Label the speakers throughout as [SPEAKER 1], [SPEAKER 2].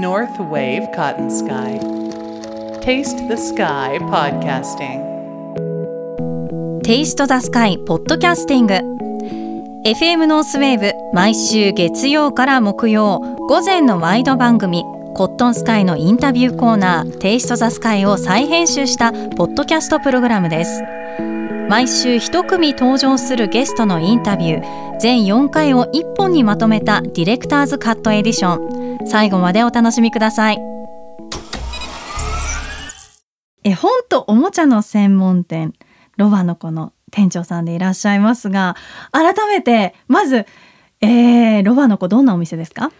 [SPEAKER 1] North Wave Cotton Sky. Taste the Sky Podcasting.
[SPEAKER 2] Taste the Sky ポッドキャスティング FM ノースウェーブ毎週月曜から木曜午前のワイド番組 Cotton Sky のインタビューコーナー Taste the Sky を再編集したポッドキャストプログラムです毎週一組登場するゲストのインタビュー全4回を1本にまとめた Director's Cut Edition 最後までお楽しみください。絵本とおもちゃの専門店ロバの子の店長さんでいらっしゃいますが改めてまず、えー、ロバの子どんなお店ですか？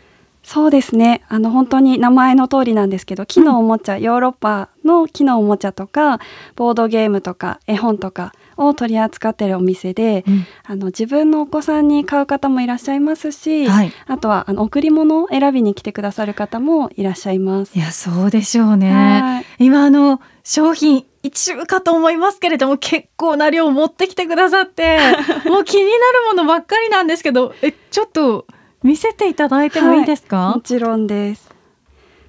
[SPEAKER 3] そうですね。あの本当に名前の通りなんですけど木のおもちゃ、うん、ヨーロッパの木のおもちゃとかボードゲームとか絵本とかを取り扱ってるお店で、うん、あの自分のお子さんに買う方もいらっしゃいますし、はい、あとはあの贈り物を選びに来てくださる方もいらっしゃいます。
[SPEAKER 2] いやそうでしょうね。今あの商品一部かと思いますけれども結構な量持ってきてくださって もう気になるものばっかりなんですけどえちょっと見せていただいてもいいですか、
[SPEAKER 3] はい、もちろんです。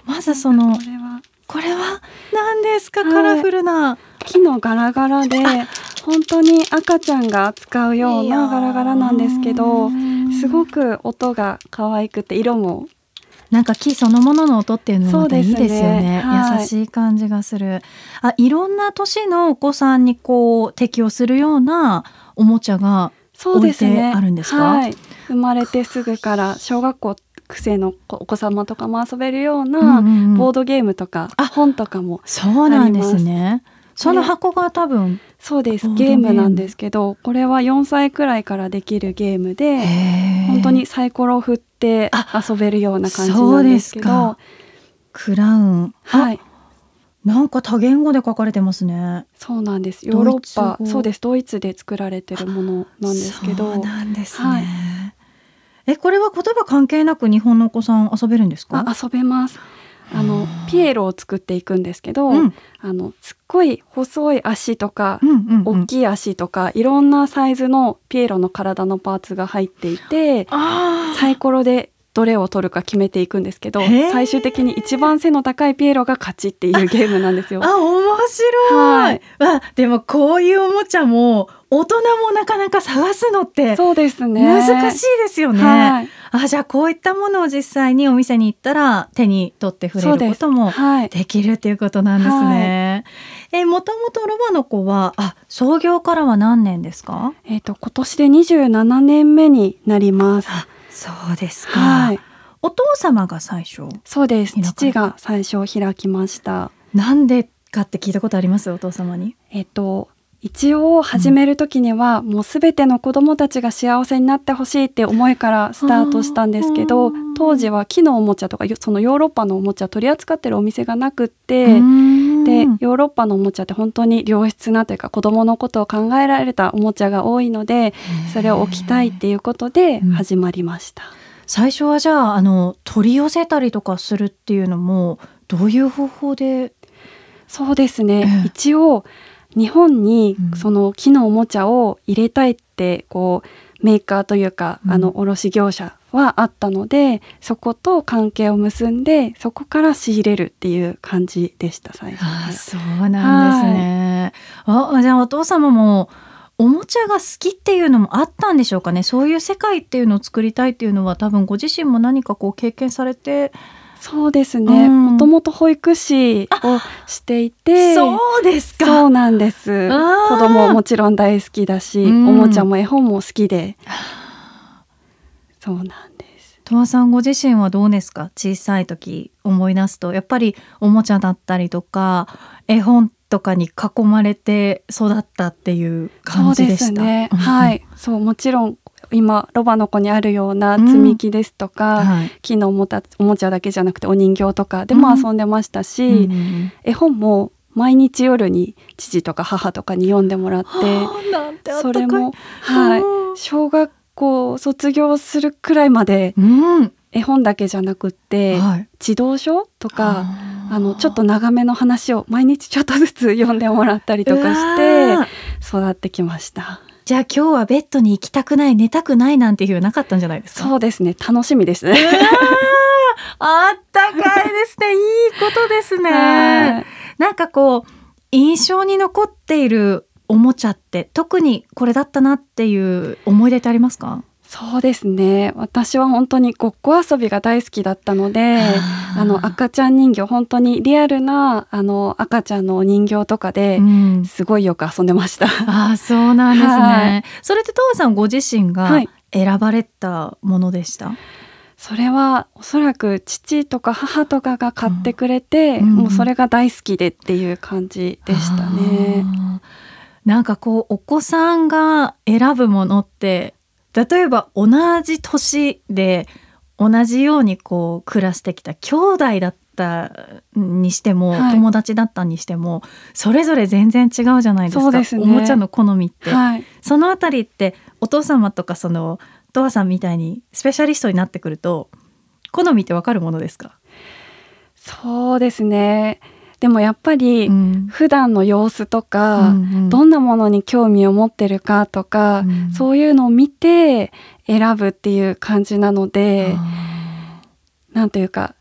[SPEAKER 2] まずそのこれは。これは何ですか、カラフルな。
[SPEAKER 3] 木のガラガラで本当に赤ちゃんが使うようなガラガラなんですけどすごく音が可愛くて色も。
[SPEAKER 2] なんか木そのものの音っていうのもいいですよね、ね。はい、優しい感じがする。あいろんな年のお子さんにこう適応するようなおもちゃが置いてあるんですか、
[SPEAKER 3] ねはい、生まれてすぐから小学校生のお子様とかも遊べるようなボードゲームとか、うんうん、本とかも
[SPEAKER 2] そうなんですね。その箱が多分
[SPEAKER 3] そうですゲームなんですけどこれは4歳くらいからできるゲームで本当にサイコロを振って遊べるような感じなんですけど
[SPEAKER 2] クラウンはいなんか多言語で書かれてますね。
[SPEAKER 3] そうなんです。ヨーロッパ、そうです。ドイツで作られてるものなんですけど。
[SPEAKER 2] そうなんですね。はい、え、これは言葉関係なく日本のお子さん遊べるんですか？
[SPEAKER 3] 遊べます。あのピエロを作っていくんですけど、うん、あのすっごい細い足とか、うんうんうん、大きい足とかいろんなサイズのピエロの体のパーツが入っていてサイコロでどれを取るか決めていくんですけど最終的に一番背の高いピエロが勝ちっていうゲームなんですよ。
[SPEAKER 2] あ面白い、はい、あでもこういうおもちゃも大人もなかなか探すのって
[SPEAKER 3] そうですね
[SPEAKER 2] 難しいですよね。はい、あじゃあこういったものを実際にお店に行ったら手に取って触れることもできるっていうことなんですね。はい、えもともとロバの子はあ創業からは何年ですか？
[SPEAKER 3] えっ、ー、と今年で27年目になります。
[SPEAKER 2] そうですか。はい、お父様が最初？
[SPEAKER 3] そうです。父が最初開きました。
[SPEAKER 2] なんでかって聞いたことあります？お父様に？
[SPEAKER 3] えっ、ー、と一応始める時には、もう全ての子どもたちが幸せになってほしいって思いからスタートしたんですけど当時は木のおもちゃとかそのヨーロッパのおもちゃ取り扱ってるお店がなくってでヨーロッパのおもちゃって本当に良質なというか子どものことを考えられたおもちゃが多いのでそれを置きたいっていうことで始まりました。
[SPEAKER 2] 最初はじゃああの取り寄せたりとかするっていうのもどういう方法で？
[SPEAKER 3] そうですね、一応日本にその木のおもちゃを入れたいってこうメーカーというか、あの卸業者はあったのでそこと関係を結んでそこから仕入れるっていう感じでした最初
[SPEAKER 2] あそうなんですね、はい、あじゃあお父様もおもちゃが好きっていうのもあったんでしょうかね。そういう世界っていうのを作りたいっていうのは多分ご自身も何かこう経験されて
[SPEAKER 3] そうですね。もともと保育士をしていて、
[SPEAKER 2] そうですか。
[SPEAKER 3] そうなんです。子供もちろん大好きだし、おもちゃも絵本も好きで。そうなんです。
[SPEAKER 2] とわさんご自身はどうですか？小さい時思い出すと、やっぱりおもちゃだったりとか絵本とかに囲まれて育ったっていう感じでした？
[SPEAKER 3] ね、はい、そうもちろん今ロバの子にあるような積み木ですとか、うんはい、木のおもたおもちゃだけじゃなくてお人形とかでも遊んでましたし、うん、絵本も毎日夜に父とか母とかに読んでもらってそれも、はい、小学校卒業するくらいまで、絵本だけじゃなくって、はい、児童書とかあのちょっと長めの話を毎日ちょっとずつ読んでもらったりとかして育ってきました。
[SPEAKER 2] じゃあ今日はベッドに行きたくない寝たくないなんていうなかったんじゃないですか？
[SPEAKER 3] そうですね。楽しみです。ね
[SPEAKER 2] あったかいでですね。いいことですね、はい、なんかこう印象に残っているおもちゃって特にこれだったなっていう思い出ってありますか？
[SPEAKER 3] そうですね。私は本当にごっこ遊びが大好きだったのであの赤ちゃん人形本当にリアルなあの赤ちゃんのお人形とかですごいよく遊んでました。う
[SPEAKER 2] ん、あそうなんですね、はい、それって東さんご自身が選ばれたものでした、はい
[SPEAKER 3] それはおそらく父とか母とかが買ってくれて、うん、もうそれが大好きでっていう感じでしたね。
[SPEAKER 2] なんかこうお子さんが選ぶものって例えば同じ年で同じようにこう暮らしてきた兄弟だったにしても、はい、友達だったにしてもそれぞれ全然違うじゃないですか、ね、おもちゃの好みって、はい、そのあたりってお父様とかそのトアさんみたいにスペシャリストになってくると好みってわかるものですか？
[SPEAKER 3] そうですねでもやっぱり普段の様子とか、うん、どんなものに興味を持ってるかとか、うん、そういうのを見て選ぶっていう感じなのでなんというか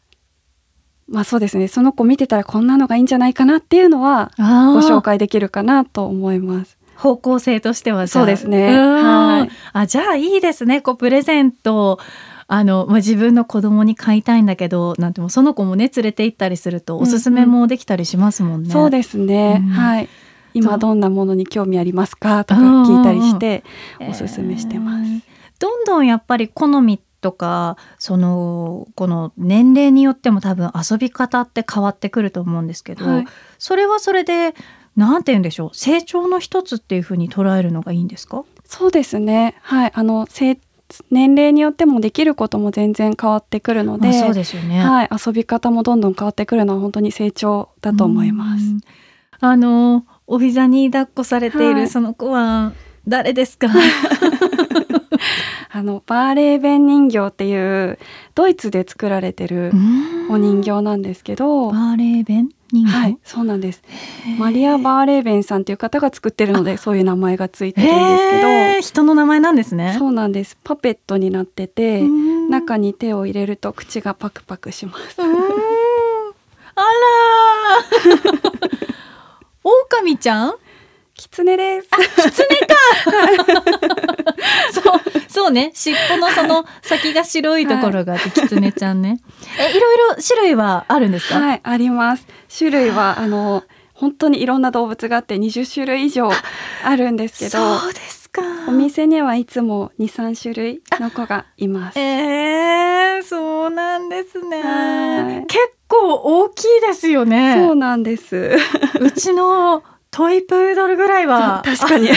[SPEAKER 3] まあそうですねその子見てたらこんなのがいいんじゃないかなっていうのはご紹介できるかなと思います。
[SPEAKER 2] 方向性としては
[SPEAKER 3] そうですね。はい。
[SPEAKER 2] あじゃあいいですね。こうプレゼントあの、まあ、自分の子供に買いたいんだけどなんてもその子もね連れて行ったりするとおすすめもできたりしますもんね。
[SPEAKER 3] うんうん、そうですね、うん、はい。今どんなものに興味ありますかとか聞いたりしておすすめしてます。えー、
[SPEAKER 2] どんどんやっぱり好みとかそのこの年齢によっても多分遊び方って変わってくると思うんですけど、はい、それはそれで何て言うんでしょう成長の一つっていうふうに捉えるのがいいんですか？
[SPEAKER 3] そうですね。はい。あの成年齢によってもできることも全然変わってくるので、
[SPEAKER 2] そうですよね。
[SPEAKER 3] はい、遊び方もどんどん変わってくるのは本当に成長だと思います。
[SPEAKER 2] あのお膝に抱っこされているその子は誰ですか？
[SPEAKER 3] あのバーレーベン人形っていうドイツで作られてるお人形なんですけど、
[SPEAKER 2] バーレーベン
[SPEAKER 3] はい、そうなんです。マリア・バーレーベンさんという方が作ってるので、そういう名前がついてるんですけ
[SPEAKER 2] ど。人の名前なんですね。
[SPEAKER 3] そうなんです。パペットになってて、中に手を入れると口がパクパクします。あ
[SPEAKER 2] らオオカミちゃん？
[SPEAKER 3] キツネです。
[SPEAKER 2] キツネか。そうそうね尻尾のその先が白いところがあって、キツネちゃんね。えいろいろ種類はあるんですか？
[SPEAKER 3] はいあります。種類はあの本当にいろんな動物があって20種類以上あるんですけど。
[SPEAKER 2] そうですか。
[SPEAKER 3] お店にはいつも2、3種類の子がいます。
[SPEAKER 2] えー、そうなんですね。結構大きいですよね。
[SPEAKER 3] そうなんです。
[SPEAKER 2] うちのトイプードルぐらいは
[SPEAKER 3] 確かに。
[SPEAKER 2] か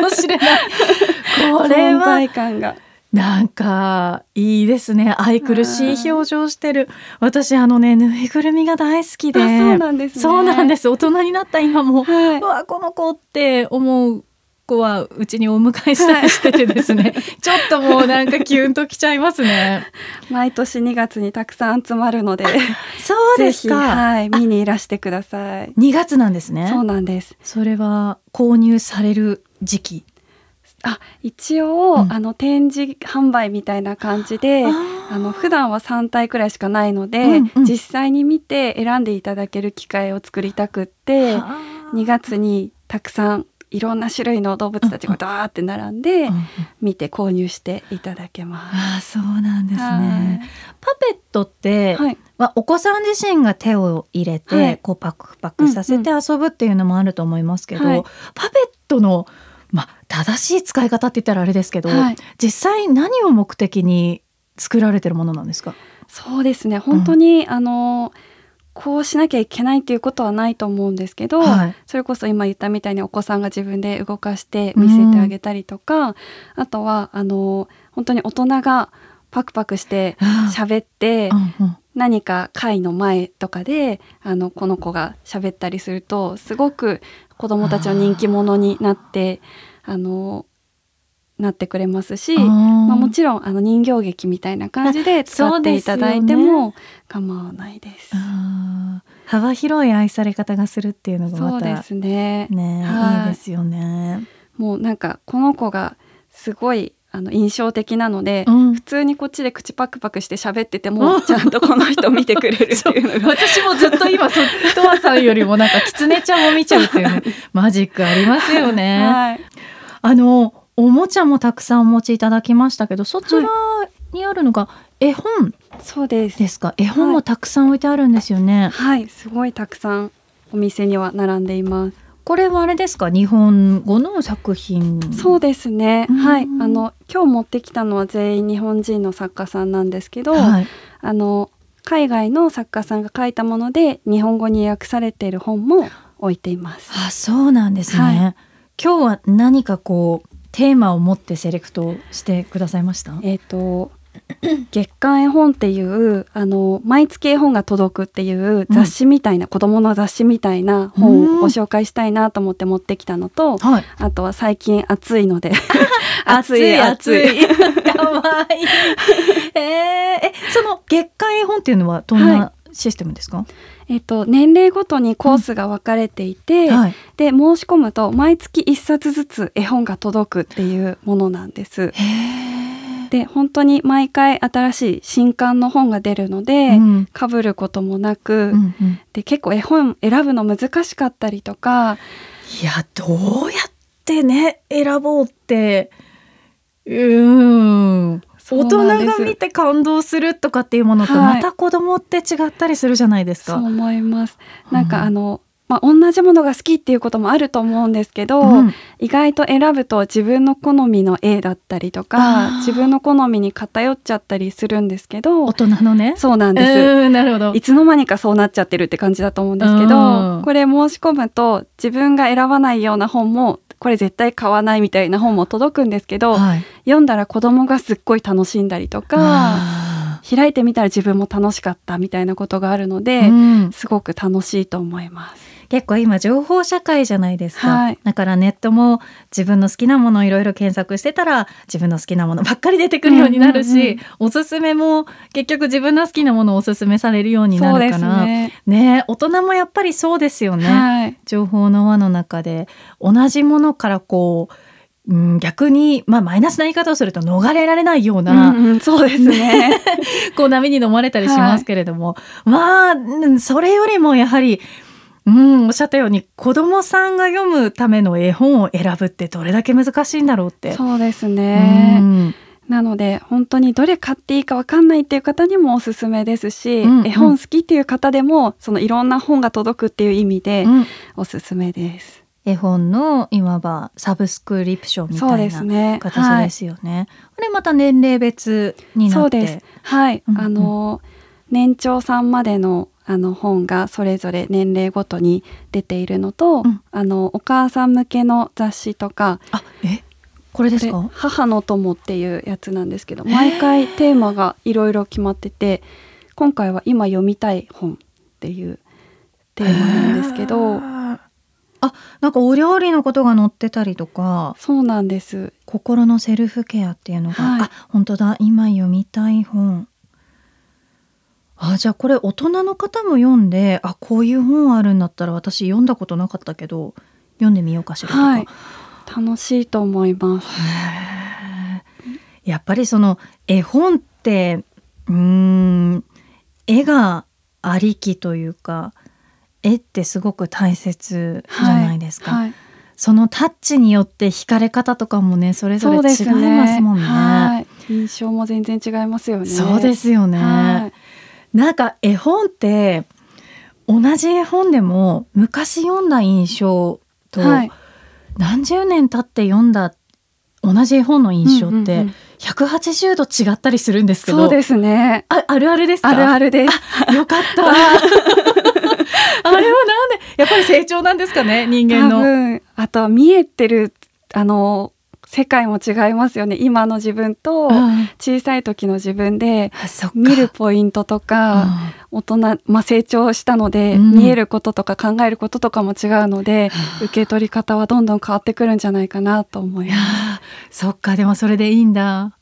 [SPEAKER 2] もしれない。これは
[SPEAKER 3] 感が。
[SPEAKER 2] なんかいいですね。愛くるしい表情してる。私あのねぬいぐるみが大好きで。
[SPEAKER 3] そうなんです、ね、
[SPEAKER 2] そうなんです。大人になった今も、はい、うわこの子って思う子はうちにお迎えしたりしててですね、はい、ちょっともうなんかキュンときちゃいますね。
[SPEAKER 3] 毎年2月にたくさん集まるので
[SPEAKER 2] そうですか。
[SPEAKER 3] はい見にいらしてください。
[SPEAKER 2] 2月なんですね。
[SPEAKER 3] そうなんです。
[SPEAKER 2] それは購入される時期。
[SPEAKER 3] あ一応、うん、あの展示販売みたいな感じであの普段は3体くらいしかないので、うんうん、実際に見て選んでいただける機会を作りたくって2月にたくさんいろんな種類の動物たちがダーって並んで、見て購入していただけます。
[SPEAKER 2] あそうなんですね。パペットって、はい、まあ、お子さん自身が手を入れて、はい、こうパクパクさせて遊ぶっていうのもあると思いますけど、うんうん、パペットのまあ、正しい使い方って言ったらあれですけど、はい、実際何を目的に作られてるものなんですか？
[SPEAKER 3] そうですね。本当に、うん、あのこうしなきゃいけないっていうことはないと思うんですけど、はい、それこそ今言ったみたいにお子さんが自分で動かして見せてあげたりとか、うん、あとはあの本当に大人がパクパクして喋って、うんうん、何か会の前とかであのこの子が喋ったりするとすごく子どもたちの人気者になってあのなってくれますし、まあ、もちろんあの人形劇みたいな感じで使っていただいても構わないです。
[SPEAKER 2] 幅広い愛され方がするっていうのがまた
[SPEAKER 3] そうですね。
[SPEAKER 2] ね、はい、いいですよね。
[SPEAKER 3] もうなんかこの子がすごいあの印象的なので、
[SPEAKER 2] うん。
[SPEAKER 3] 普通にこっちで口パクパクして喋ってても ちゃんとこの人見てくれるっていうのが。
[SPEAKER 2] 私もずっと今そとわさんよりもなんか狐ちゃんを見ちゃうっていうね マジックありますよね。
[SPEAKER 3] はい、
[SPEAKER 2] あのおもちゃもたくさんお持ちいただきましたけどそちらにあるのが絵本
[SPEAKER 3] そうです。
[SPEAKER 2] ですか？絵本もたくさん置いてあるんですよね。
[SPEAKER 3] はい。すごいたくさんお店には並んでいます。
[SPEAKER 2] これはあれですか？日本語の作品？
[SPEAKER 3] そうですね。
[SPEAKER 2] うん。
[SPEAKER 3] はい。あの今日持ってきたのは全員日本人の作家さんなんですけど、
[SPEAKER 2] はい、
[SPEAKER 3] あの海外の作家さんが書いたもので日本語に訳されている本も置いています。
[SPEAKER 2] あそうなんですね、
[SPEAKER 3] は
[SPEAKER 2] 今日は何かこうテーマを持ってセレクトしてくださいました？
[SPEAKER 3] えっ、と 月刊絵本っていうあの毎月絵本が届くっていう雑誌みたいな、子供の雑誌みたいな本をご紹介したいなと思って持ってきたのと、
[SPEAKER 2] はい。
[SPEAKER 3] あとは最近暑いので。
[SPEAKER 2] 暑い暑い
[SPEAKER 3] 暑
[SPEAKER 2] かわいい。えー、えその月間絵本っていうのはどんなシステムですか、
[SPEAKER 3] えっと年齢ごとにコースが分かれていて、
[SPEAKER 2] はい。
[SPEAKER 3] で申し込むと毎月1冊ずつ絵本が届くっていうものなんです。で本当に毎回新しい新刊の本が出るので、
[SPEAKER 2] うん。
[SPEAKER 3] かぶることもなく、
[SPEAKER 2] うんうん。
[SPEAKER 3] で結構絵本選ぶの難しかったりとか
[SPEAKER 2] いやどうやってね選ぼうってうーん大人が見て感動するとかっていうものと
[SPEAKER 3] はい
[SPEAKER 2] また子供って違ったりするじゃないですか。
[SPEAKER 3] そう思います。なんか、
[SPEAKER 2] うん
[SPEAKER 3] あのまあ、同じものが好きっていうこともあると思うんですけど、
[SPEAKER 2] うん
[SPEAKER 3] 意外と選ぶと自分の好みの絵だったりとか自分の好みに偏っちゃったりするんですけど
[SPEAKER 2] 大人のね。
[SPEAKER 3] そうなんです。
[SPEAKER 2] うんなるほど
[SPEAKER 3] い。つの間にかそうなっちゃってるって感じだと思うんですけ
[SPEAKER 2] うん
[SPEAKER 3] どこれ申し込むと自分が選ばないような本もこれ絶対買わないみたいな本も届くんですけど、
[SPEAKER 2] はい。
[SPEAKER 3] 読んだら子供がすっごい楽しんだりとか
[SPEAKER 2] あ
[SPEAKER 3] 開いてみたら自分も楽しかったみたいなことがあるの
[SPEAKER 2] ー
[SPEAKER 3] で、
[SPEAKER 2] うん。
[SPEAKER 3] すごく楽しいと思います。
[SPEAKER 2] 結構今情報社会じゃないですか、
[SPEAKER 3] はい。
[SPEAKER 2] だからネットも自分の好きなものをいろいろ検索してたら自分の好きなものばっかり出てくるようになるし、
[SPEAKER 3] うんうんうん
[SPEAKER 2] おすすめも結局自分の好きなものをおすすめされるようになるから。
[SPEAKER 3] ね。
[SPEAKER 2] ね大人もやっぱりそうですよね、
[SPEAKER 3] はい。
[SPEAKER 2] 情報の輪の中で同じものからこう、うん、逆に、まあ、マイナスな言い方をすると逃れられないような、
[SPEAKER 3] うんうん、そうですね。
[SPEAKER 2] こう波に飲まれたりしますけれども、まあうんそれよりもやはり、うん、おっしゃったように子供さんが読むための絵本を選ぶってどれだけ難しいんだろうって。
[SPEAKER 3] そうですね。
[SPEAKER 2] うん
[SPEAKER 3] なので本当にどれ買っていいかわかんないっていう方にもおすすめですし、
[SPEAKER 2] うんうん
[SPEAKER 3] 絵本好きっていう方でもそのいろんな本が届くっていう意味で
[SPEAKER 2] うん
[SPEAKER 3] おすすめです。
[SPEAKER 2] 絵本のいわばサブスクリプションみたいな
[SPEAKER 3] ですね。
[SPEAKER 2] 形
[SPEAKER 3] はい
[SPEAKER 2] ですよね。これまた年齢別になって
[SPEAKER 3] そうです。はい。
[SPEAKER 2] うんうん
[SPEAKER 3] あの年長さんまでのあの本がそれぞれ年齢ごとに出ているのと、
[SPEAKER 2] うん
[SPEAKER 3] あのお母さん向けの雑誌とか、
[SPEAKER 2] あえこれです
[SPEAKER 3] で
[SPEAKER 2] か
[SPEAKER 3] 母の友っていうやつなんですけど、毎回テーマがいろいろ決まってて、今回は今読みたい本っていうテーマなんですけど、
[SPEAKER 2] あなんかお料理のことが載ってたりとか。
[SPEAKER 3] そうなんです。
[SPEAKER 2] 心のセルフケアっていうのが、
[SPEAKER 3] はい。
[SPEAKER 2] あ本当だ。今読みたい本。あじゃあこれ大人の方も読んであこういう本あるんだったら私読んだことなかったけど読んでみようかしらとか、
[SPEAKER 3] はい。楽しいと思います。
[SPEAKER 2] やっぱりその絵本ってうーん絵がありきというか絵ってすごく大切じゃないですか、
[SPEAKER 3] はい。
[SPEAKER 2] そのタッチによって惹かれ方とかもねそれぞれ違いますもんね。
[SPEAKER 3] はい。印象も全然違いますよね。
[SPEAKER 2] そうですよね、
[SPEAKER 3] はい
[SPEAKER 2] なんか絵本って同じ絵本でも昔読んだ印象と
[SPEAKER 3] はい
[SPEAKER 2] 何十年経って読んだ同じ絵本の印象って
[SPEAKER 3] うんうんうん
[SPEAKER 2] 180度違ったりするんですけど、
[SPEAKER 3] そうですね。
[SPEAKER 2] ああるあるですか？
[SPEAKER 3] あるあるです。
[SPEAKER 2] よかった あれはなんでやっぱり成長なんですかね人間
[SPEAKER 3] 多
[SPEAKER 2] の。
[SPEAKER 3] 分あとは見えてるあの世界も違いますよね。今の自分と
[SPEAKER 2] うん
[SPEAKER 3] 小さい時の自分で見るポイントとか、大人、まあ、成長したので、
[SPEAKER 2] うん
[SPEAKER 3] 見えることとか考えることとかも違うので、受け取り方はどんどん変わってくるんじゃないかなと思います。
[SPEAKER 2] ーそっかでもそれでいいんだ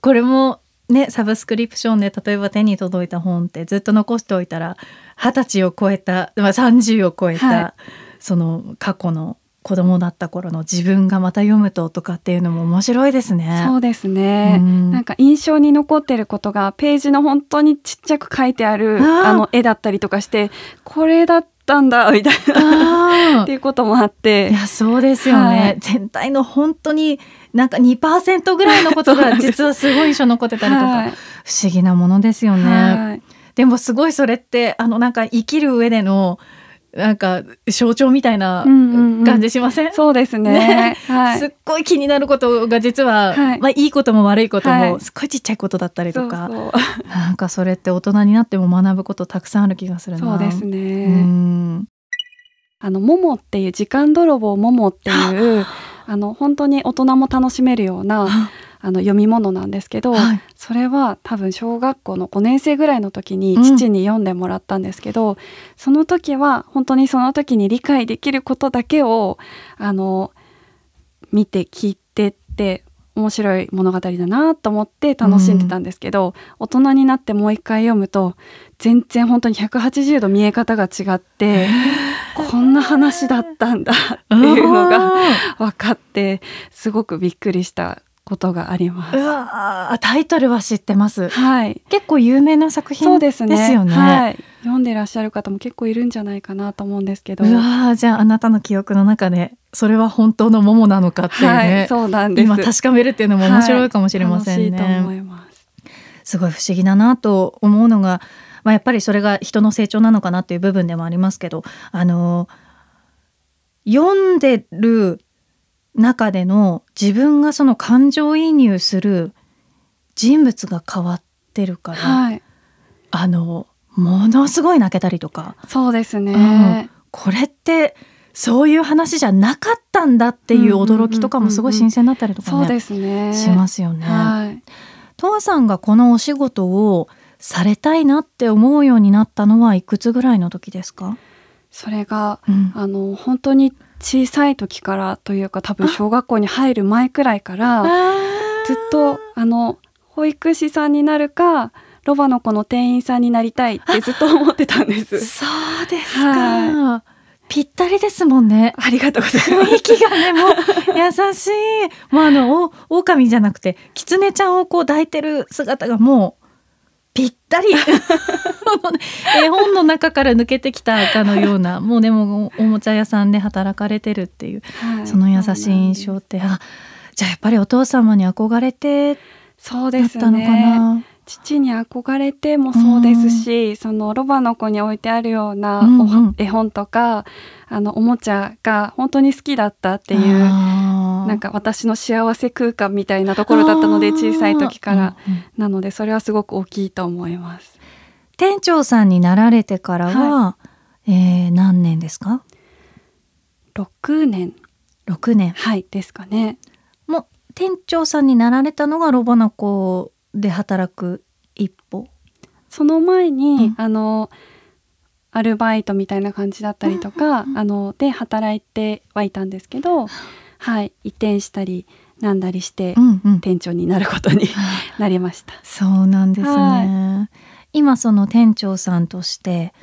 [SPEAKER 2] これもねサブスクリプションで例えば手に届いた本ってずっと残しておいたら二十歳を超えた、まあ、30を超えた、
[SPEAKER 3] はい。
[SPEAKER 2] その過去の子供だった頃の自分がまた読むととかっていうのも面白いですね。
[SPEAKER 3] そうですね。ん。なんか印象に残ってることがページの本当にちっちゃく書いてあるあの絵だったりとかしてこれだったんだみたいな。っていうこともあって。
[SPEAKER 2] いやそうですよね、はい、全体の本当になんか2%ぐらいのことが 実はすごい印象残ってたりとか、はい、不思議なものですよね。はい、でもすごいそれってあのなんか生きる上でのなんか象徴みたいな感じしません、うんうん
[SPEAKER 3] うん、そうですね、
[SPEAKER 2] ね。はい、すっごい気になることが実は、はい。まあ、いいことも悪いことも、すっごいちっちゃいことだったりとかなんかそれって大人になっても学ぶことたくさんある気がする
[SPEAKER 3] そうですね。うん。あの「もも」っていう時間泥棒ももっていうあ。の本当に大人も楽しめるようなあの読み物なんですけど、はい、それは多分小学校の5年生ぐらいの時に父に読んでもらったんですけど、うん、その時は本当にその時に理解できることだけをあの見て聞いてって面白い物語だなと思って楽しんでたんですけど、うん、大人になってもう一回読むと全然本当に180度見え方が違ってこんな話だったんだっていうのが分かってすごくびっくりしたことがあります。
[SPEAKER 2] うわタイトルは知ってます。
[SPEAKER 3] はい。
[SPEAKER 2] 結構有名な作品ですよね。
[SPEAKER 3] はい。読んでらっしゃる方も結構いるんじゃないかなと思うんですけど。
[SPEAKER 2] うわじゃああなたの記憶の中でそれは本当の桃なのかっていうね。
[SPEAKER 3] はい、そうなんです。
[SPEAKER 2] 今確かめるっていうのも面白いかもしれませんね。
[SPEAKER 3] はい、思います。
[SPEAKER 2] すごい不思議だなと思うのが、まあやっぱりそれが人の成長なのかなっていう部分でもありますけど、あの読んでる中での自分がその感情移入する人物が変わってるから、はい、あのものすごい泣けたりとか。
[SPEAKER 3] そうですね、
[SPEAKER 2] うん、これってそういう話じゃなかったんだっていう驚きとかもすごい新鮮だったりとか、ね、
[SPEAKER 3] そうですね。
[SPEAKER 2] しますよね。はい、とわさんがこのお仕事をされたいなって思うようになったのはいくつぐらいの時ですか？
[SPEAKER 3] それが、うん、あの本当に小さい時からというか多分小学校に入る前くらいからずっとあの保育士さんになるかロバの子の店員さんになりたいってずっと思ってたんです。
[SPEAKER 2] そうですか、はい、ぴったりですもんね。
[SPEAKER 3] ありがとうございます。
[SPEAKER 2] 雰囲気がね、もう優しい。もうあの、お、狼じゃなくて、狐ちゃんをこう抱いてる姿がもう、ぴったり。絵本の中から抜けてきたかのようなもうでもおもちゃ屋さんで働かれてるっていう、はい、その優しい印象ってあじゃあやっぱりお父様に憧れて
[SPEAKER 3] そうですね。父に憧れてもそうですし、うん、そのロバの子に置いてあるような、うんうん、絵本とかあのおもちゃが本当に好きだったっていうなんか私の幸せ空間みたいなところだったので小さい時から、うんうん、なのでそれはすごく大きいと思います。
[SPEAKER 2] 店長さんになられてからは、はい、えー、何年ですか
[SPEAKER 3] ？6年。
[SPEAKER 2] 6年。
[SPEAKER 3] はいですかね。
[SPEAKER 2] もう店長さんになられたのがロボナコで働く一歩？
[SPEAKER 3] その前に、うん、あのアルバイトみたいな感じだったりとか、うんうん、あので働いてはいたんですけど、はい、移転したりなんだりして、うんうん、店長になることになりました。
[SPEAKER 2] そうなんですね、はい、今その店長さんとして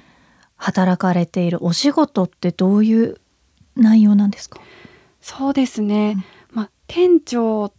[SPEAKER 2] 働かれているお仕事ってどういう内容なんですか？
[SPEAKER 3] そうですね、うん、まあ、店長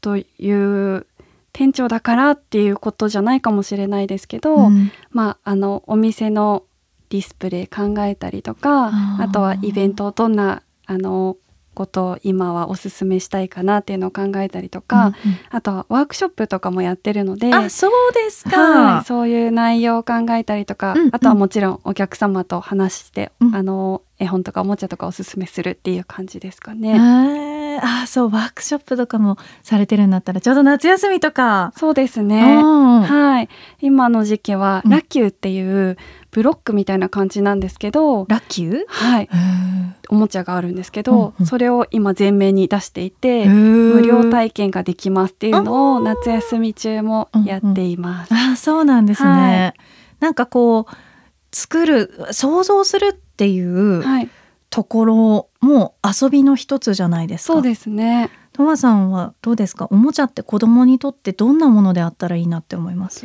[SPEAKER 3] という店長だからっていうことじゃないかもしれないですけど、うん、まああのお店のディスプレイ考えたりとかあとはイベントをどんなあのことを今はおすすめしたいかなっていうのを考えたりとか、うんうん、あとはワークショップとかもやってるので
[SPEAKER 2] あそうですか、
[SPEAKER 3] はい、そういう内容を考えたりとか、うんうん、あとはもちろんお客様と話して、うん、あの絵本とかおもちゃとかおすすめするっていう感じですかね。
[SPEAKER 2] あそうワークショップとかもされてるんだったらちょうど夏休みとか。
[SPEAKER 3] そうですね。はい。今の時期はラキューっていうブロックみたいな感じなんですけど、
[SPEAKER 2] ラキュー？
[SPEAKER 3] はい。おもちゃがあるんですけど、うんうん、それを今前面に出していて無料体験ができますっていうのを夏休み中もやっています、
[SPEAKER 2] うんうん、あそうなんですね、はい、なんかこう作る想像するっていう、はいところも遊びの一つじゃないですか。
[SPEAKER 3] そうですね。
[SPEAKER 2] トマさんはどうですか？おもちゃって子供にとってどんなものであったらいいなって思います？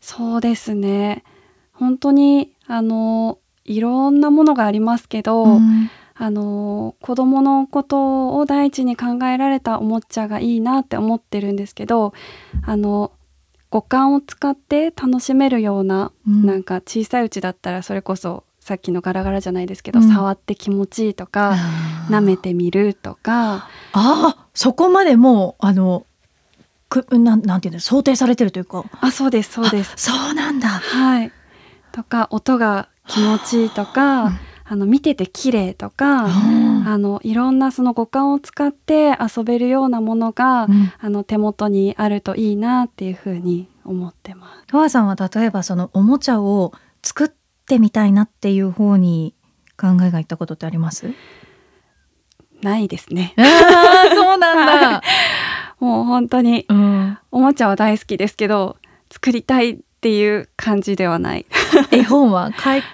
[SPEAKER 3] そうですね。本当にあのいろんなものがありますけど、うん、あの子供のことを第一に考えられたおもちゃがいいなって思ってるんですけどあの五感を使って楽しめるような、うん、なんか小さいうちだったらそれこそさっきのガラガラじゃないですけど、うん、触って気持ちいいとか舐めてみるとか。
[SPEAKER 2] ああそこまでもうあのくなんなんていうの想定されてるというか。
[SPEAKER 3] あそうですそうです。
[SPEAKER 2] そうなんだ。
[SPEAKER 3] はい。とか音が気持ちいいとか、うん、あの見てて綺麗とか、あのいろんなその五感を使って遊べるようなものが、うん、あの手元にあるといいなっていうふうに思ってます。
[SPEAKER 2] 川さんは例えばそのおもちゃを作ってみたいなっていう方に考えがいったことってあります？
[SPEAKER 3] ないですね。
[SPEAKER 2] あそうなんだ。
[SPEAKER 3] もう本当に、うん、おもちゃは大好きですけど作りたいっていう感じではない。
[SPEAKER 2] 絵本は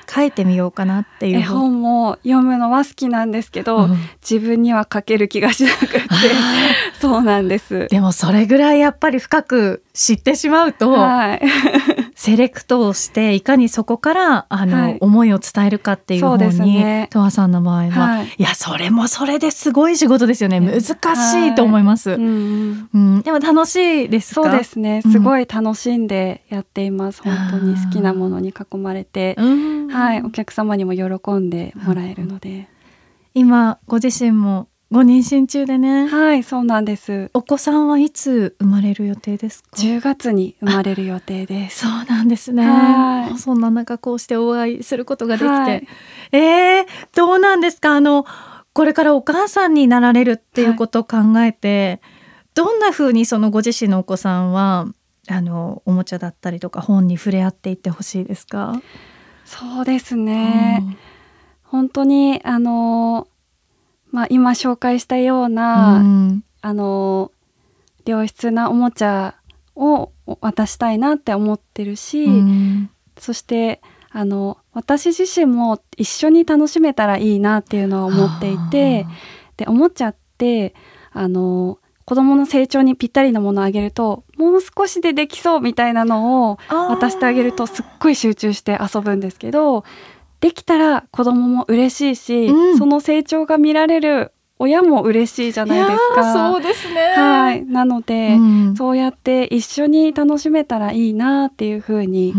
[SPEAKER 2] 書いてみようかなっていう。
[SPEAKER 3] 絵本も読むのは好きなんですけど、うん、自分には書ける気がしなくて。そうなんです。
[SPEAKER 2] でもそれぐらいやっぱり深く知ってしまうと、はい、セレクトをしていかにそこからあの、はい、思いを伝えるかっていう方に、ね、とわさんの場合は、はい、いやそれもそれですごい仕事ですよね。難しいと思います、はい、うん、うん、でも楽しいです
[SPEAKER 3] そうですね。すごい楽しんでやっています、うん、本当に好きなものに囲まれて、はい。お客様にも喜んでもらえるので、
[SPEAKER 2] 今ご自身もご妊娠中でね。
[SPEAKER 3] はいそうなんです。
[SPEAKER 2] お子さんはいつ生まれる予定ですか
[SPEAKER 3] ？10月に生まれる予定です。
[SPEAKER 2] そうなんですね。はい。そんな中こうしてお会いすることができて、はい、えー、どうなんですか？あのこれからお母さんになられるっていうことを考えて、はい、どんな風にそのご自身のお子さんはあのおもちゃだったりとか本に触れ合っていってほしいですか？
[SPEAKER 3] そうですね、うん、本当にあのまあ、今紹介したような、うん、あの良質なおもちゃを渡したいなって思ってるし、うん、そしてあの私自身も一緒に楽しめたらいいなっていうのは思っていてでおもちゃってあの子供の成長にぴったりなものをあげるともう少しでできそうみたいなのを渡してあげるとすっごい集中して遊ぶんですけどできたら子供も嬉しいし、うん、その成長が見られる親も嬉しいじゃないですか。
[SPEAKER 2] そうですね。
[SPEAKER 3] はい。なので、うん、そうやって一緒に楽しめたらいいなっていうふうに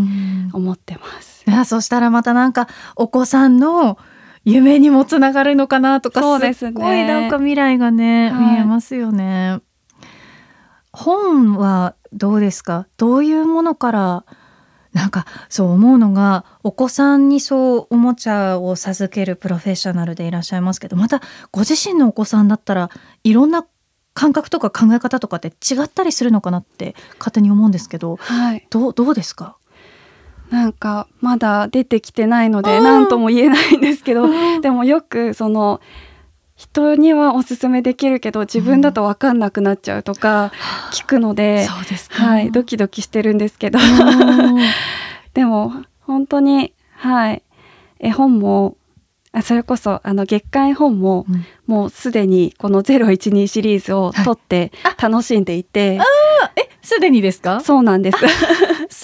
[SPEAKER 3] 思ってます。
[SPEAKER 2] うん、いや、そしたらまたなんかお子さんの夢にもつながるのかなとか、そうですね。すごいなんか未来がね、はい、見えますよね。本はどうですか？どういうものからなんかそう思うのがお子さんにそうおもちゃを授けるプロフェッショナルでいらっしゃいますけどまたご自身のお子さんだったらいろんな感覚とか考え方とかって違ったりするのかなって勝手に思うんですけど、はい、どうどうですか？
[SPEAKER 3] なんかまだ出てきてないので何とも言えないんですけど、でもよくその人にはおすすめできるけど自分だと分かんなくなっちゃうとか聞くので、うん、はい、ドキドキしてるんですけど。でも本当にはい絵本もあそれこそあの月刊絵本も、うん、もうすでにこの012シリーズを撮って楽しんでいて、
[SPEAKER 2] はい、あえすでにですか？
[SPEAKER 3] そうなんです。そうで
[SPEAKER 2] す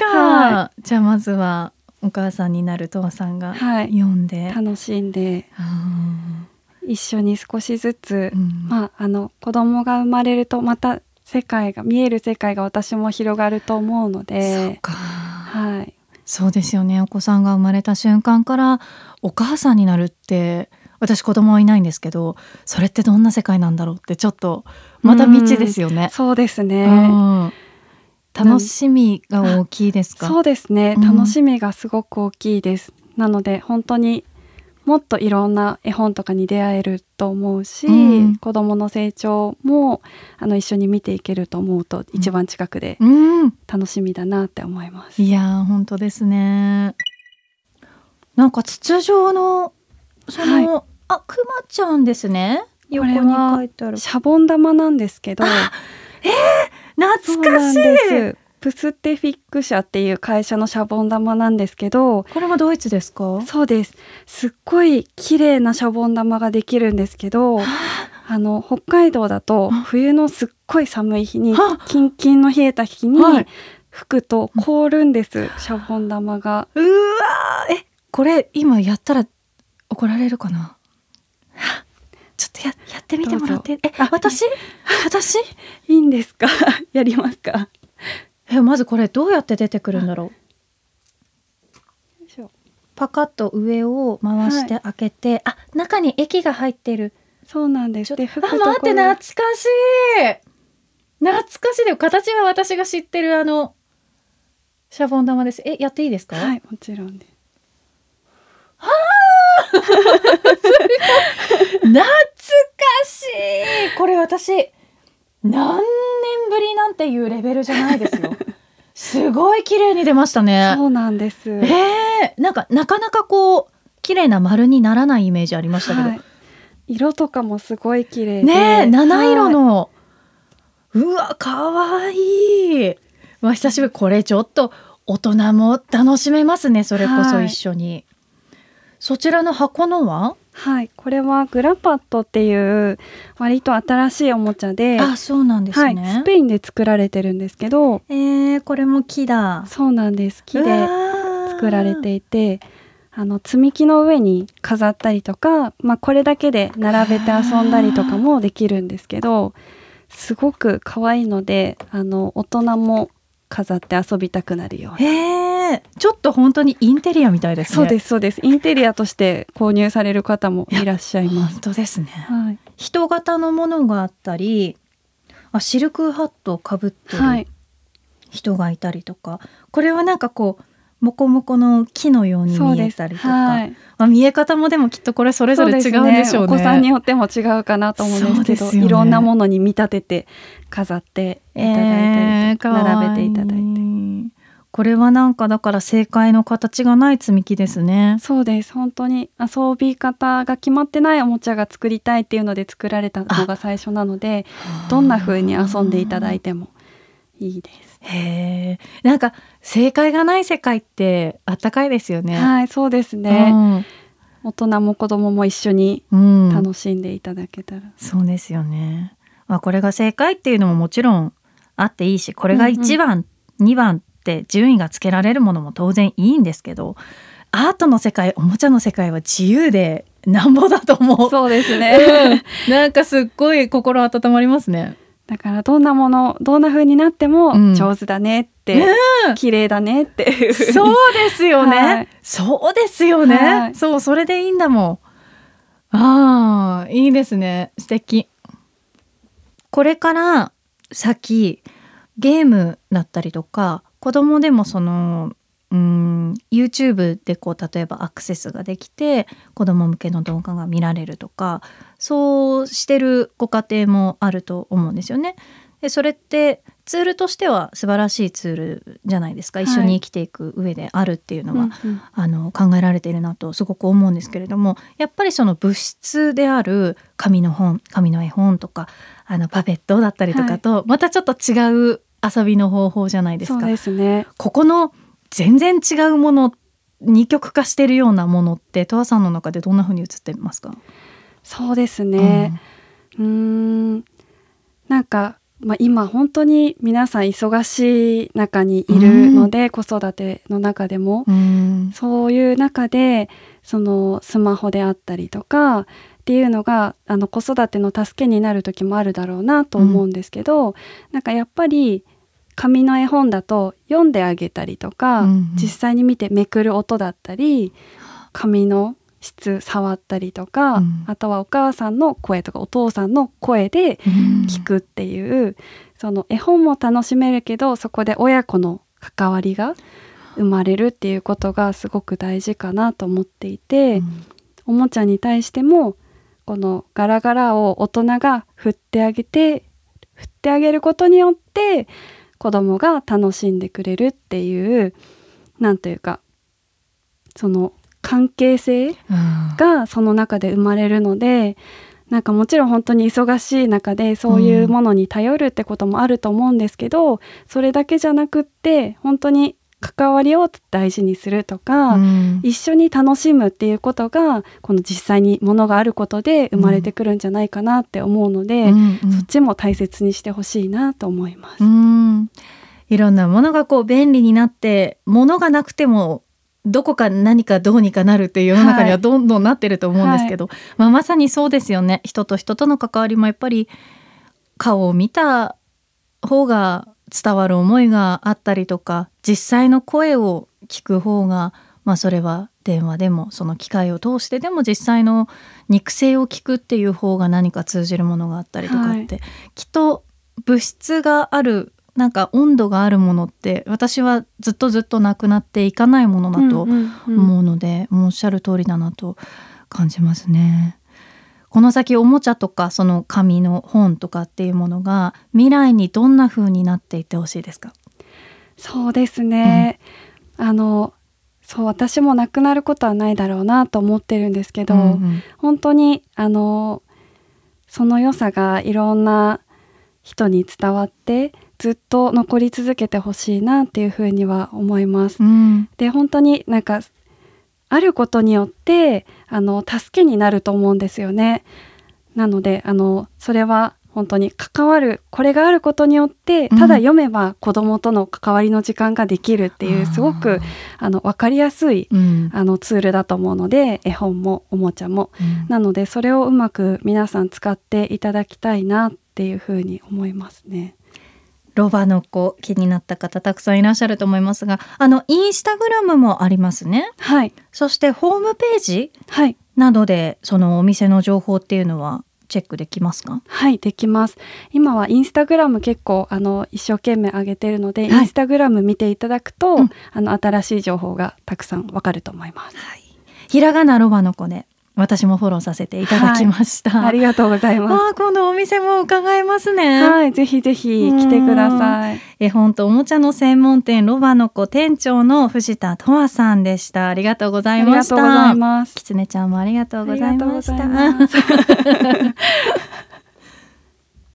[SPEAKER 2] か、はい、じゃあまずはお母さんになるとわさんが読んで、
[SPEAKER 3] はい、楽しんで、うん一緒に少しずつ、うん、まあ、あの子供が生まれるとまた世界が見える世界が私も広がると思うので。
[SPEAKER 2] はい、そうですよね。お子さんが生まれた瞬間からお母さんになるって私子供はいないんですけどそれってどんな世界なんだろうってちょっとまた未知ですよね。
[SPEAKER 3] うそうですね、うん、
[SPEAKER 2] 楽しみが大きいですか？
[SPEAKER 3] そうですね。楽しみがすごく大きいです、なので本当にもっといろんな絵本とかに出会えると思うし、うん、子どもの成長もあの一緒に見ていけると思うと一番近くで楽しみだなって思います。
[SPEAKER 2] うん、いや本当ですね。なんか筒状のその、はい、あくまちゃんですね。
[SPEAKER 3] 横に書いてある。シャボン玉なんですけど。え
[SPEAKER 2] ー、懐かしい。
[SPEAKER 3] プステフィック社っていう会社のシャボン玉なんですけど
[SPEAKER 2] これはドイツですか？
[SPEAKER 3] そうです。すっごい綺麗なシャボン玉ができるんですけどあ。の北海道だと冬のすっごい寒い日にキンキンの冷えた日に吹くと凍るんです、シャボン玉が。
[SPEAKER 2] うわえこれ今やったら怒られるかな？ちょっとややってみてもらって。え私？私？
[SPEAKER 3] いいんですか？やりますか？
[SPEAKER 2] えまずこれどうやって出てくるんだろう？パカッと上を回して開けて、はい、あ中に液が入ってる。
[SPEAKER 3] そうなんです。で
[SPEAKER 2] あ待って懐かしい。懐かしい。でも形は私が知ってるあのシャボン玉です。えやっていいですか？
[SPEAKER 3] はいもちろんです。
[SPEAKER 2] はあ懐かしい。これ私何年ぶりなんていうレベルじゃないですよ。すごい綺麗に出ましたね。
[SPEAKER 3] そうなんです。
[SPEAKER 2] えー、なんかなかなかこう綺麗な丸にならないイメージありましたけど、はい、
[SPEAKER 3] 色とかもすごい綺麗
[SPEAKER 2] ね七色の、はい、うわ可愛いまあ久しぶり。これちょっと大人も楽しめますねそれこそ一緒に、はい、そちらの箱のは
[SPEAKER 3] はい。これはグラパットっていう割と新しいおもちゃで
[SPEAKER 2] あそうなんですね、
[SPEAKER 3] はい、スペインで作られてるんですけど
[SPEAKER 2] えー、これも木だ。
[SPEAKER 3] そうなんです。木で作られていてあの積み木の上に飾ったりとか、まあ、これだけで並べて遊んだりとかもできるんですけどすごく可愛いのであの大人も飾って遊びたくなるよう
[SPEAKER 2] な。ちょっと本当にインテリアみたいですね。
[SPEAKER 3] そうですそうです。インテリアとして購入される方もいらっしゃいます。
[SPEAKER 2] 本当ですね。はい、人型のものがあったり、あシルクハットをかぶってる人がいたりとか、はい、これはなんかこうモコモコの木のように見えたりとか、はい、まあ、見え方もでもきっとこれそれぞれ違うんでしょうね、ね、お
[SPEAKER 3] 子さんによっても違うかなと思うんですけど、ね、いろんなものに見立てて飾っていただいたりとか、えー、並べていただいて。
[SPEAKER 2] これはなんかだから正解の形がない積み木ですね。
[SPEAKER 3] そうです。本当に。遊び方が決まってないおもちゃが作りたいっていうので作られたのが最初なのでどんな風に遊んでいただいてもいいです。
[SPEAKER 2] へえ。なんか正解がない世界ってあったかいですよね。
[SPEAKER 3] はい、そうですね。うん、大人も子供も一緒に楽しんでいただけたら。うん、
[SPEAKER 2] そうですよね。まあこれが正解っていうのももちろんあっていいし、これが1番、うんうん、2番って順位がつけられるものも当然いいんですけど、アートの世界、おもちゃの世界は自由でなんぼだと思う。
[SPEAKER 3] そうですね。
[SPEAKER 2] なんかすっごい心温まりますね。
[SPEAKER 3] だからどんなものどんな風になっても上手だねって、うん、綺麗だねって
[SPEAKER 2] そうですよね、はい、そうですよね、はい、そうそれでいいんだもん。ああいいですね。素敵。これから先ゲームだったりとか子供でもそのうん YouTube でこう例えばアクセスができて子ども向けの動画が見られるとかそうしてるご家庭もあると思うんですよね。でそれってツールとしては素晴らしいツールじゃないですか、はい、一緒に生きていく上であるっていうのは、うんうん、あの考えられているなとすごく思うんですけれどもやっぱりその物質である紙の本紙の絵本とかあのパペットだったりとかと、またちょっと違う遊びの方法じゃないですか。
[SPEAKER 3] そうですね。
[SPEAKER 2] ここの全然違うもの二極化してるようなものってトワさんの中でどんな風に映ってますか？
[SPEAKER 3] そうですね。うん。なんか、まあ、今本当に皆さん忙しい中にいるので、子育ての中でも。そういう中でそのスマホであったりとかっていうのがあの子育ての助けになる時もあるだろうなと思うんですけど、うん、なんかやっぱり紙の絵本だと読んであげたりとか、うんうん、実際に見てめくる音だったり紙の質触ったりとか、うん、あとはお母さんの声とかお父さんの声で聞くっていう、うん、その絵本も楽しめるけどそこで親子の関わりが生まれるっていうことがすごく大事かなと思っていて、うん、おもちゃに対してもこのガラガラを大人が振ってあげて振ってあげることによって子供が楽しんでくれるっていう何というかその関係性がその中で生まれるので、なんかもちろん本当に忙しい中でそういうものに頼るってこともあると思うんですけど、それだけじゃなくって本当に関わりを大事にするとか、うん、一緒に楽しむっていうことがこの実際にものがあることで生まれてくるんじゃないかなって思うので、うんうん、そっちも大切にしてほしいなと思います。
[SPEAKER 2] いろんなものがこう便利になってものがなくてもどこか何かどうにかなるっていう世の中にはどんどんなってると思うんですけど、はい、まあ、まさにそうですよね。人と人との関わりもやっぱり顔を見た方が伝わる思いがあったりとか実際の声を聞く方がまあそれは電話でもその機械を通してでも実際の肉声を聞くっていう方が何か通じるものがあったりとかって、はい、きっと物質があるなんか温度があるものって私はずっとずっとなくなっていかないものだと思うので、うんうんうん、おっしゃる通りだなと感じますね。この先おもちゃとかその紙の本とかっていうものが未来にどんな風になっていってほしいですか？
[SPEAKER 3] そうですね、うん、あのそう私もなくなることはないだろうなと思ってるんですけど、うんうん、本当にあのその良さがいろんな人に伝わってずっと残り続けてほしいなっていうふうには思います。うん、で本当になんかあることによってあの助けになると思うんですよね。なのであのそれは本当に関わるこれがあることによってただ読めば子どもとの関わりの時間ができるっていうすごくあの分かりやすい、うん、あのツールだと思うので絵本もおもちゃも、うん、なのでそれをうまく皆さん使っていただきたいなっていうふうに思いますね。
[SPEAKER 2] ロバの子気になった方たくさんいらっしゃると思いますがあのインスタグラムもありますね。
[SPEAKER 3] はい。
[SPEAKER 2] そしてホームページはい。などでそのお店の情報っていうのはチェックできますか？
[SPEAKER 3] はいできます。今はインスタグラム結構あの一生懸命上げてるので、はい、インスタグラム見ていただくと、うん、あの新しい情報がたくさんわかると思います、はい、
[SPEAKER 2] ひらがなロバの子で私もフォローさせていただきました、
[SPEAKER 3] はい、ありがとうございます。
[SPEAKER 2] あ今度お店も伺えますね。
[SPEAKER 3] はいぜひぜひ来てください。
[SPEAKER 2] 絵本とおもちゃの専門店ロバの子店長の藤田とわさんでした。ありがとうございました。
[SPEAKER 3] ありがとうございます。
[SPEAKER 2] きつねちゃんもありがとうございました